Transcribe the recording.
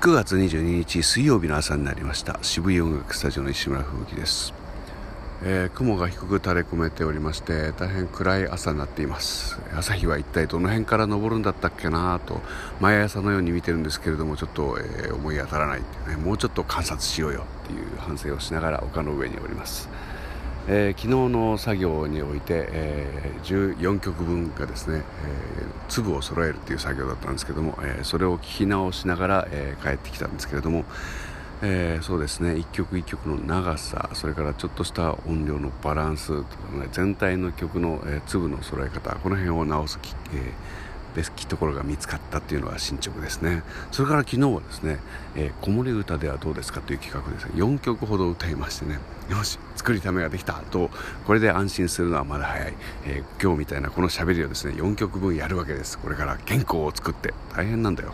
9月22日水曜日の朝になりました。渋谷音楽スタジオの石村吹雪です、えー、雲が低く垂れ込めておりまして大変暗い朝になっています。朝日は一体どの辺から昇るんだったっけなと毎朝のように見てるんですけれどもちょっと、えー、思い当たらない、ね、もうちょっと観察しようよっていう反省をしながら丘の上におります。えー、昨日の作業において、えー、14曲分がですね、えー、粒を揃えるという作業だったんですけども、えそれを聞き直しながら、え帰ってきたんですけれども、えそうですね一曲一曲の長さそれからちょっとした音量のバランスとか、ね、全体の曲の、え粒の揃え方この辺を直すき、えべきところが見つかったっていうのは進捗ですね。それから昨日はですね、えー、子守歌ではどうですかという企画ですね4曲ほど歌いましてねよし作りためができたとこれで安心するのはまだ早い、えー、今日みたいなこのしゃべりをですね4曲分やるわけです。これから原稿を作って。大変なんだよ。